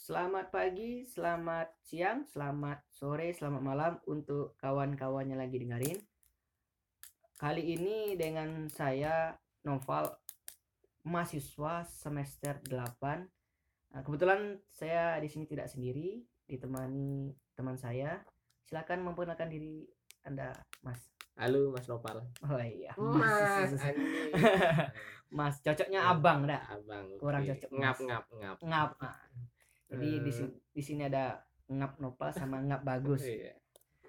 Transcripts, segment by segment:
Selamat pagi, selamat siang, selamat sore, selamat malam untuk kawan-kawan yang lagi dengerin. Kali ini dengan saya Noval mahasiswa semester 8. Nah, kebetulan saya di sini tidak sendiri, ditemani teman saya. Silakan memperkenalkan diri Anda, Mas. Halo Mas Nopal. Oh iya, Mas, Mas. Mas, cocoknya abang dah. Abang. Kurang oke. cocok, Ngap Mas. ngap ngap. Ngap. Nah, Jadi di Eh. sini di sini ada ngap nopal sama ngap bagus. Iya.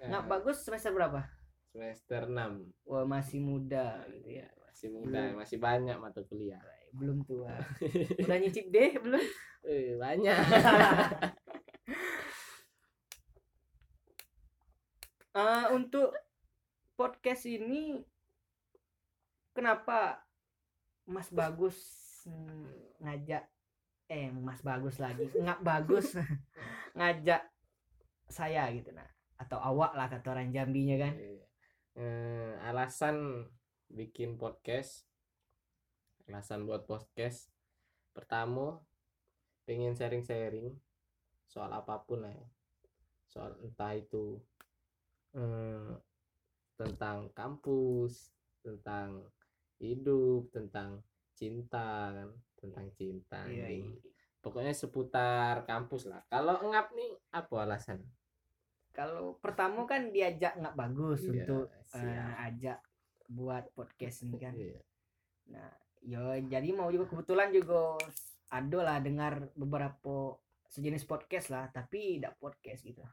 Ngap bagus semester berapa? Semester 6. Wah, masih muda gitu ya. Masih muda, Belum. masih banyak mata kuliah. Belum tua. Udah nyicip deh belum? Eh, banyak. Eh, untuk podcast ini kenapa Mas Bagus hmm, ngajak eh Mas Bagus lagi. Ngap bagus. Ngajak saya gitu nah atau awak lah kata orang Jambinya kan. Iya. Eh, alasan bikin podcast alasan buat podcast pertama pengen sharing-sharing soal apa pun lah ya. Soal entah itu eh, tentang kampus tentang hidup tentang cinta kan tentang cinta Iya, iya. pokoknya seputar kampus lah kalau ngap nih apa alasan kalau pertama kan diajak nggak bagus Iya, untuk siap. ajak buat podcast ini kan Iya. Nah, yo jadi mau juga kebetulan juga ada lah dengar beberapa sejenis podcast lah, tapi tidak podcast gitu.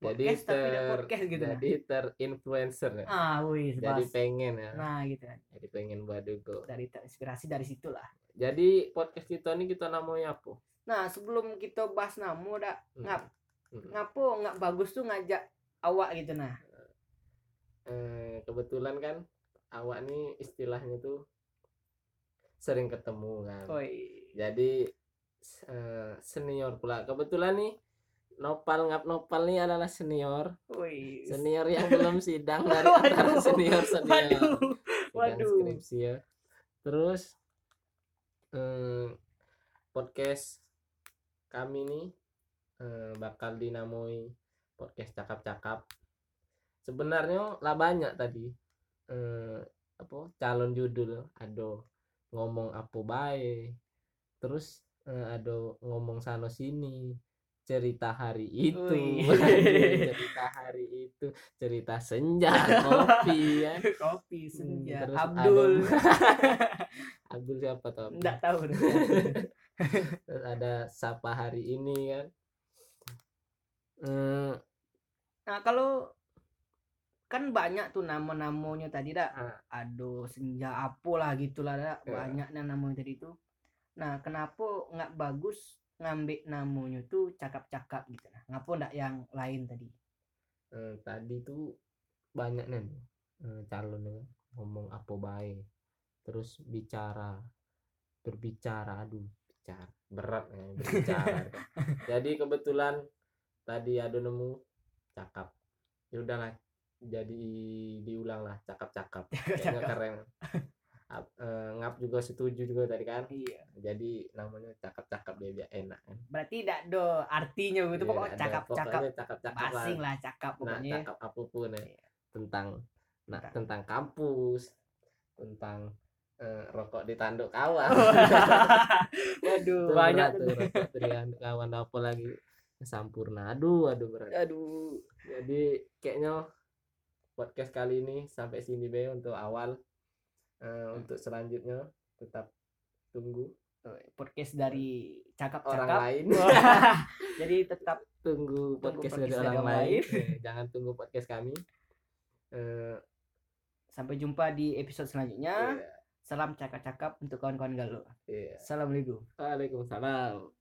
Jadi tapi ter podcast gitu. nah. jadi terinfluencer ya. Ah, wih, jadi sebas. pengen ya Nah, gitu kan. jadi pengen buat juga Dari terinspirasi dari situlah. jadi podcast kita ini kita namanya apa Nah, sebelum kita bahas nama dah Hmm. ngap Hmm. ngapo nggak bagus tuh ngajak awak gitu nah. Eh, kebetulan kan awak nih istilahnya tuh sering ketemu kan Woi. jadi eh, senior pula kebetulan nih Nopal ngap Nopal nih adalah senior Woi. senior yang belum sidang dari antara senior senior Waduh. Waduh. skripsi ya terus eh, podcast kami nih eh, bakal dinamai podcast cakap-cakap sebenarnya lah banyak tadi eh, apa calon judul ada ngomong apa baik terus eh, ada ngomong sana sini cerita hari itu cerita hari itu cerita senja kopi ya Kopi senja. terus Abdul. ada- Abdul siapa tuh Abdul? Enggak tahu. Terus ada sapa hari ini kan Nah, kalau kan banyak tuh nama-namanya tadi dah. ah, Aduh, senja apa lah gitulah dah. Ya. Banyak nah namanya tadi tuh. Nah, kenapa nggak bagus ngambil namanya tuh cakap-cakap gitu. Nah. Ngapa ndak yang lain tadi? eh, tadi tuh banyak nih eh, calon ngomong apa baik terus bicara berbicara aduh bicara berat ya, berbicara. Jadi kebetulan tadi ada nemu cakap. Ya udahlah jadi diulang lah cakap-cakap. Kayaknya keren Eh, ngap juga setuju juga tadi kan. Iya. jadi namanya cakap-cakap dia biar enak kan. Berarti tidak ada artinya gitu Iya, pokoknya cakap-cakap pokoknya cakap-cakap lah. basing lah cakap nah pokoknya. cakap apa pun ya. Iya. tentang nah Tentang- tentang kampus tentang eh, rokok di tanduk kawan. Waduh, Itu banyak berat tuh. rokok di tanduk kawan. Apa lagi sampurna aduh aduh berat. Aduh. jadi kayaknya podcast kali ini sampai sini be untuk awal Eh, untuk selanjutnya tetap tunggu Podcast dari orang cakap-cakap. lain Jadi tetap tunggu podcast dari podcast dari orang orang lain jangan tunggu podcast kami Eh, sampai jumpa di episode selanjutnya. iya, Salam cakap-cakap untuk kawan-kawan galuh. iya. Assalamualaikum. Waalaikumsalam